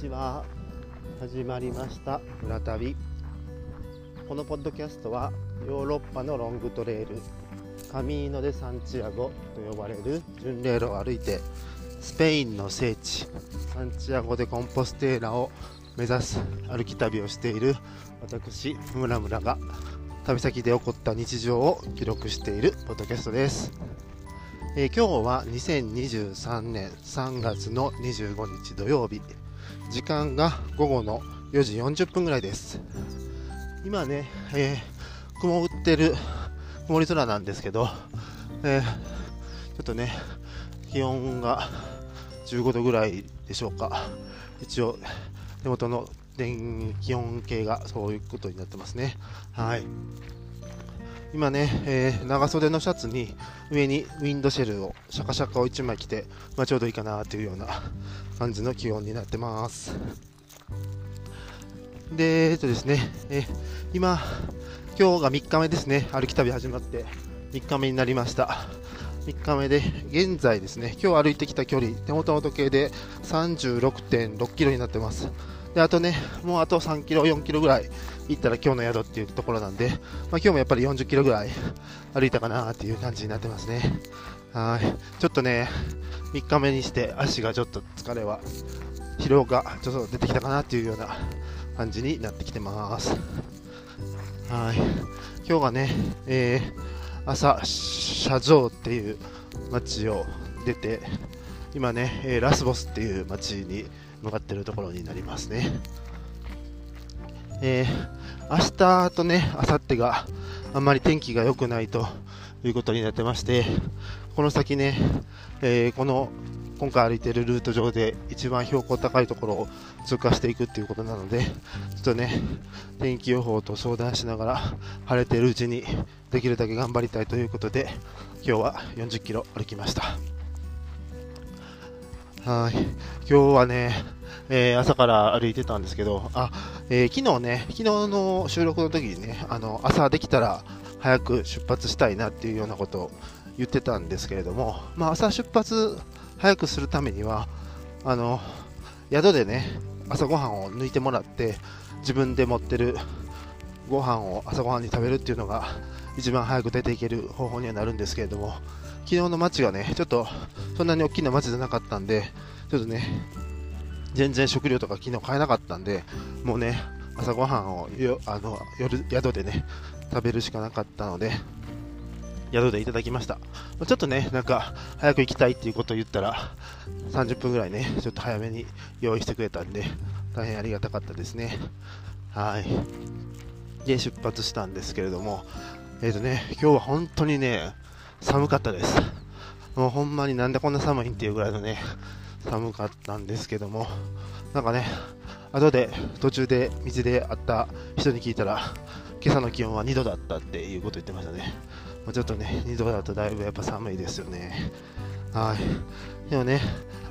ちは。始まりました。村旅。このポッドキャストはヨーロッパのロングトレイル。カミーノ・デ・サンチアゴと呼ばれる巡礼路を歩いてスペインの聖地サンチアゴ・デ・コンポステーラを目指す歩き旅をしている私村村が旅先で起こった日常を記録しているポッドキャストです。えー、今日は2023年3月の25日土曜日。時間が午後の4時40分ぐらいです。今ね、えー、雲打ってる曇り空なんですけど、えー、ちょっとね気温が15度ぐらいでしょうか。一応手元の電気温計がそういうことになってますね。はい。今ね、えー、長袖のシャツに上にウィンドシェルをシャカシャカを1枚着て、まあ、ちょうどいいかなというような感じの気温になってます。でえっとですね、えー、今今日が3日目ですね。歩き旅始まって3日目になりました。3日目で現在ですね今日歩いてきた距離手元の時計で36.6キロになってます。であとねもうあと3キロ4キロぐらい行ったら今日の宿っていうところなんで、まあ、今日もやっぱり40キロぐらい歩いたかなっていう感じになってますね。はい。ちょっとね、3日目にして足がちょっと疲れは、疲労がちょっと出てきたかなっていうような感じになってきてます。はい。今日がね、えー、朝、社上っていう街を出て、今ね、えラスボスっていう街に向かってるところになりますね。えー、明日とね、明後日があんまり天気が良くないということになってまして、この先ね、えー、この今回歩いてるルート上で一番標高高いところを通過していくっていうことなので、ちょっとね、天気予報と相談しながら晴れてるうちにできるだけ頑張りたいということで、今日は40キロ歩きました。はい。今日はね、えー、朝から歩いてたんですけど、あ、えー、昨日ね、昨日の収録の時にね、あの、朝できたら早く出発したいなっていうようなことを言ってたんですけれども、まあ、朝出発早くするためには、あの、宿でね、朝ごはんを抜いてもらって、自分で持ってるご飯を朝ごはんに食べるっていうのが一番早く出ていける方法にはなるんですけれども、昨日の街がね、ちょっとそんなに大きな街じゃなかったんで、ちょっとね、全然食料とか昨日買えなかったんで、もうね、朝ごはんをよあの夜宿でね、食べるしかなかったので、宿でいただきました。ちょっとね、なんか、早く行きたいっていうことを言ったら、30分ぐらいね、ちょっと早めに用意してくれたんで、大変ありがたかったですね。はい。で、出発したんですけれども、えっ、ー、とね、今日は本当にね、寒かったです。もうほんまになんでこんな寒いんっていうぐらいのね、寒かったんですけども、なんかね、後で途中で道で会った人に聞いたら、今朝の気温は2度だったっていうこと言ってましたね。ちょっとね、2度だとだいぶやっぱ寒いですよね。はい。でもね、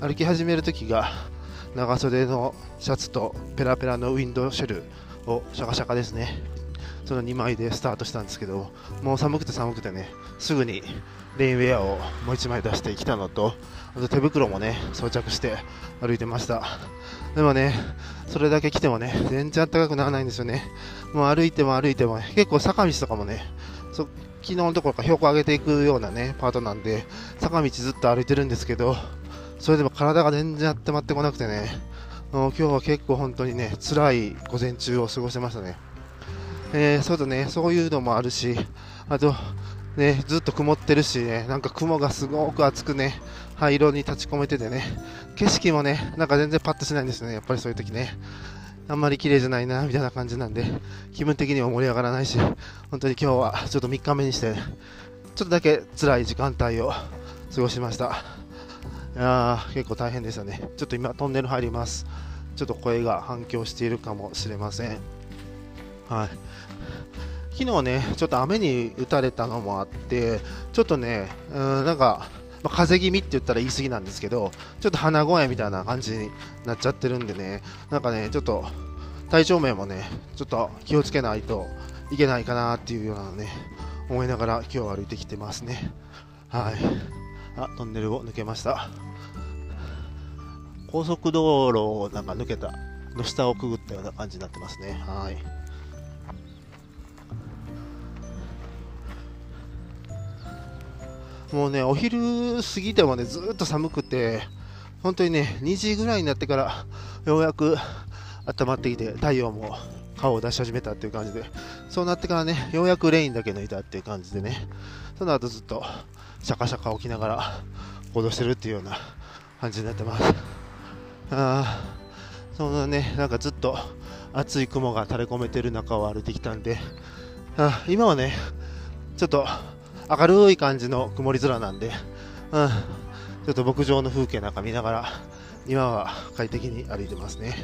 歩き始めるときが、長袖のシャツとペラペラのウィンドシェルをシャカシャカですね。その2枚でスタートしたんですけど、もう寒くて寒くてね、すぐにレインウェアをもう1枚出してきたのと、あと手袋もね、装着して歩いてました。でもね、それだけ来てもね、全然暖かくならないんですよね。もう歩いても歩いても、結構坂道とかもね、そ昨日のところから標高上げていくようなね、パートなんで、坂道ずっと歩いてるんですけど、それでも体が全然温まってこなくてね、もう今日は結構本当にね、辛い午前中を過ごしてましたね。えー、そうだね、そういうのもあるし、あと、ね、ずっと曇ってるしね、なんか雲がすごく厚くね、灰色に立ち込めててね、景色もね、なんか全然パッとしないんですね、やっぱりそういう時ね。あんまり綺麗じゃないな、みたいな感じなんで、気分的にも盛り上がらないし、本当に今日はちょっと3日目にして、ちょっとだけ辛い時間帯を過ごしました。いやー、結構大変でしたね。ちょっと今トンネル入ります。ちょっと声が反響しているかもしれません。はい。昨日ね、ちょっと雨に打たれたのもあって、ちょっとね、うん、なんか、まあ、風邪気味って言ったら言い過ぎなんですけど、ちょっと鼻声みたいな感じになっちゃってるんでね、なんかね、ちょっと体調面もね、ちょっと気をつけないといけないかなっていうようなね、思いながら今日歩いてきてますね。はい。あ、トンネルを抜けました。高速道路をなんか抜けた、の下をくぐったような感じになってますね。はい。もうね、お昼過ぎてもね、ずっと寒くて、本当にね、2時ぐらいになってから、ようやく温まってきて、太陽も顔を出し始めたっていう感じで、そうなってからね、ようやくレインだけ抜いたっていう感じでね、その後ずっとシャカシャカ起きながら行動してるっていうような感じになってます。あそのね、なんかずっと厚い雲が垂れ込めてる中を歩いてきたんで、あ今はね、ちょっと明るい感じの曇り空なんで、うん、ちょっと牧場の風景なんか見ながら、今は快適に歩いてますね。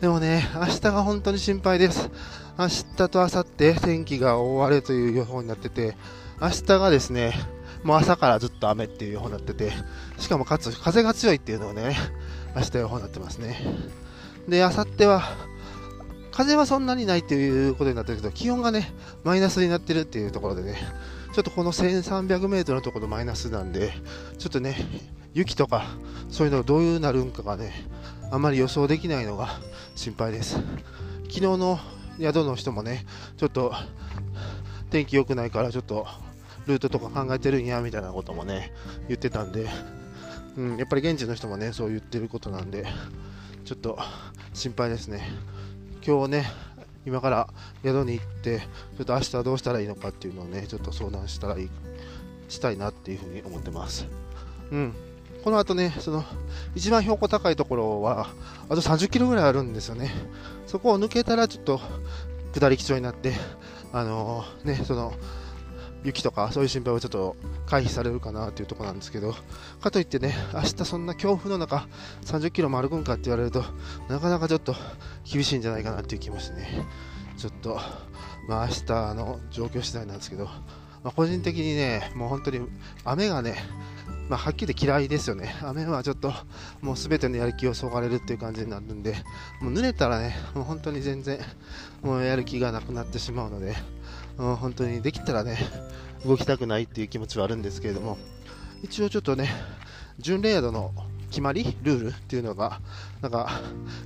でもね、明日が本当に心配です。明日と明後日、天気が大荒れという予報になってて、明日がですね、もう朝からずっと雨っていう予報になってて、しかもかつ風が強いっていうのがね、明日予報になってますね。で、明後日は、風はそんなにないっていうことになってるけど、気温がね、マイナスになってるっていうところでね、ちょっとこの1300メートルのところマイナスなんで、ちょっとね、雪とか、そういうのどういうなるんかがね、あまり予想できないのが心配です。昨日の宿の人もね、ちょっと天気良くないからちょっとルートとか考えてるんやみたいなこともね、言ってたんで、うん、やっぱり現地の人もね、そう言ってることなんで、ちょっと心配ですね。今日ね、今から宿に行って、ちょっと明日どうしたらいいのかっていうのをね、ちょっと相談したらいい、したいなっていうふうに思ってます。うん。この後ね、その一番標高高いところは、あと30キロぐらいあるんですよね。そこを抜けたらちょっと下り基調になって、あのー、ね、その雪とかそういう心配はちょっと回避されるかなというところなんですけど、かといってね、明日そんな強風の中、30キロも歩くんかって言われると、なかなかちょっと厳しいんじゃないかなっていう気もしてね、ちょっと、まあ明日の状況次第なんですけど、まあ、個人的にね、もう本当に雨がね、まあ、はっきり嫌いですよね。雨はちょっともう全てのやる気をそがれるっていう感じになるんで、もう濡れたらね、もう本当に全然もうやる気がなくなってしまうので、もう本当にできたらね、動きたくないっていう気持ちはあるんですけれども、一応ちょっとね、巡礼宿の決まり、ルールっていうのが、なんか、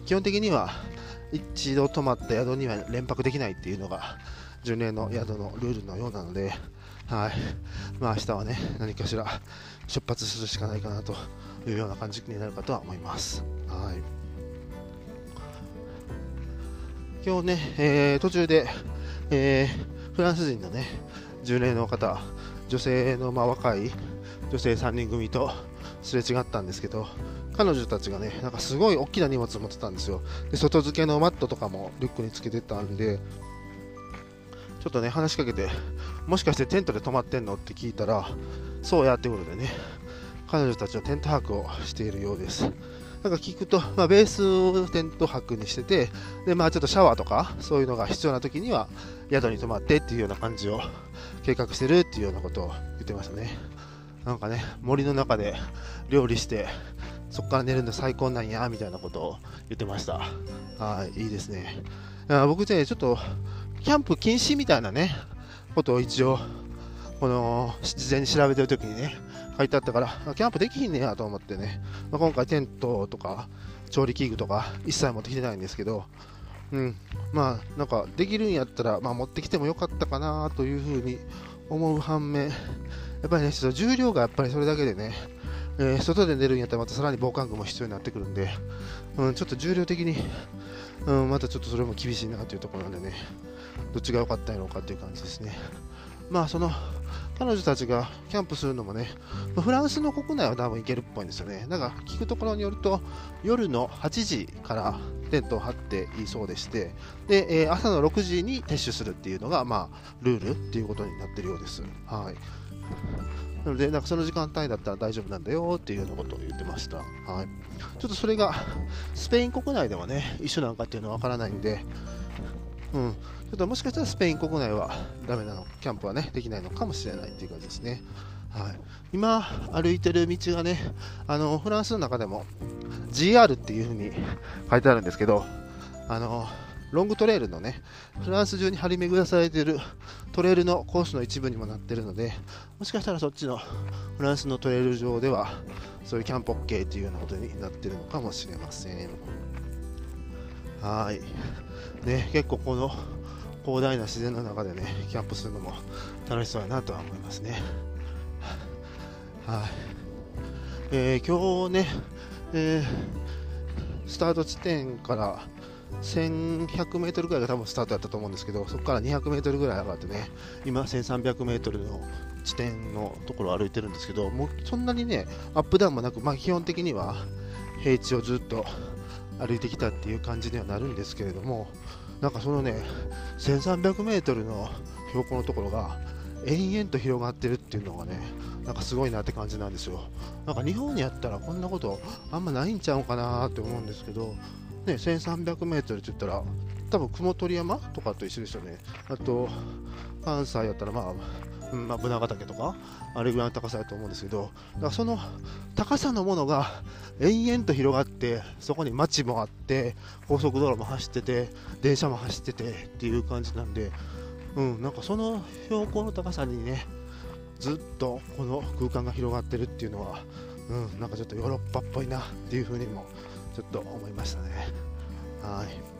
基本的には一度泊まった宿には連泊できないっていうのが、巡礼の宿のルールのようなので、はい。まあ明日はね、何かしら出発するしかないかなというような感じになるかとは思います。はい。今日ね、えー、途中で、えー、フランス人のね、10年の方、女性のまあ若い女性3人組とすれ違ったんですけど、彼女たちがね、なんかすごい大きな荷物持ってたんですよ。で、外付けのマットとかもリュックにつけてたんで、ちょっとね、話しかけて、もしかしてテントで泊まってんの？って聞いたら、そうやってことでね、彼女たちはテント泊をしているようです。なんか聞くと、まあ、ベースをテント泊にしてて、で、まあちょっとシャワーとか、そういうのが必要な時には、宿に泊まってっていうような感じを計画してるっていうようなことを言ってましたね。なんかね、森の中で料理して、そこから寝るの最高なんや、みたいなことを言ってました。はい、いいですね。僕ね、ちょっと、キャンプ禁止みたいなね、ことを一応、この、事前に調べてる時にね、書いてあったから、キャンプできひんねやと思ってね、まあ、今回テントとか、調理器具とか、一切持ってきてないんですけど、うん、まあ、なんか、できるんやったら、まあ、持ってきてもよかったかなというふうに思う反面、やっぱりね、ちょっと重量がやっぱりそれだけでね、えー、外で寝るんやったらまたさらに防寒具も必要になってくるんで、うん、ちょっと重量的に、うん、またちょっとそれも厳しいなというところなんでね、どっちが良かったのかっていう感じですね。まあその彼女たちがキャンプするのもね、フランスの国内は多分行けるっぽいんですよね。なんか聞くところによると、夜の8時からテントを張っていそうでして、で、えー、朝の6時に撤収するっていうのが、まあ、ルールっていうことになってるようです。はい。なので、なんかその時間帯だったら大丈夫なんだよっていうようなことを言ってました。はい。ちょっとそれが、スペイン国内ではね、一緒なのかっていうのはわからないんで、うん、ちょっともしかしたらスペイン国内はダメなの、キャンプはね、できないのかもしれないっていう感じですね。はい、今、歩いてる道がね、あのフランスの中でも GR っていう風に書いてあるんですけど、あのロングトレイルのね、フランス中に張り巡らされているトレイルのコースの一部にもなってるので、もしかしたらそっちのフランスのトレイル上では、そういうキャンプ OK というようなことになってるのかもしれません。はい。ね結構この広大な自然の中でねキャンプするのも楽しそうやなとは思いますね。はい、えー、今日ね、えー、スタート地点から1100メートルぐらいが多分スタートだったと思うんですけど、そこから200メートルぐらい上がってね、今1300メートルの地点のところを歩いてるんですけど、もうそんなにね、アップダウンもなく、まあ、基本的には平地をずっと歩いてきたっていう感じにはなるんですけれども、なんかそのね、1300メートルの標高のところが延々と広がってるっていうのがね、なんかすごいなって感じなんですよ。なんか日本にやったらこんなことあんまないんちゃうかなって思うんですけど、ね、1300メートルって言ったら、多分雲取山とかと一緒ですよね。あと、関西やったら、まあ、うん、まあ、ブナヶ岳とか、あれぐらいの高さだと思うんですけど、だからその高さのものが延々と広がって、そこに街もあって、高速道路も走ってて、電車も走っててっていう感じなんで、うん、なんかその標高の高さにね、ずっとこの空間が広がってるっていうのは、うん、なんかちょっとヨーロッパっぽいなっていうふうにもちょっと思いましたね。はい。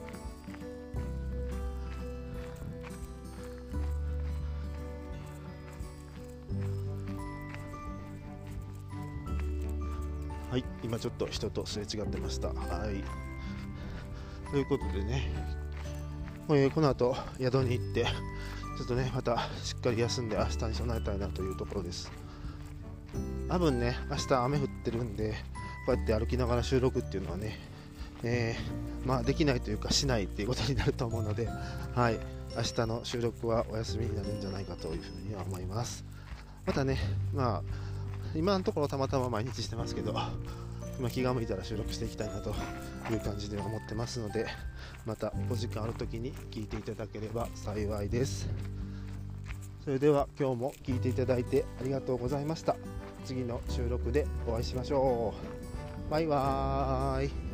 はい、今ちょっと人とすれ違ってました。はい。ということでね、えー、この後宿に行って、ちょっとね、またしっかり休んで明日に備えたいなというところです。多分ね、明日雨降ってるんで、こうやって歩きながら収録っていうのはね、えー、まあ、できないというかしないっていうことになると思うので、はい、明日の収録はお休みになるんじゃないかというふうには思います。またね、まあ、今のところたまたま毎日してますけど、ま気が向いたら収録していきたいなという感じで思ってますので、またお時間ある時に聞いていただければ幸いです。それでは今日も聴いていただいてありがとうございました。次の収録でお会いしましょう。バイバーイ。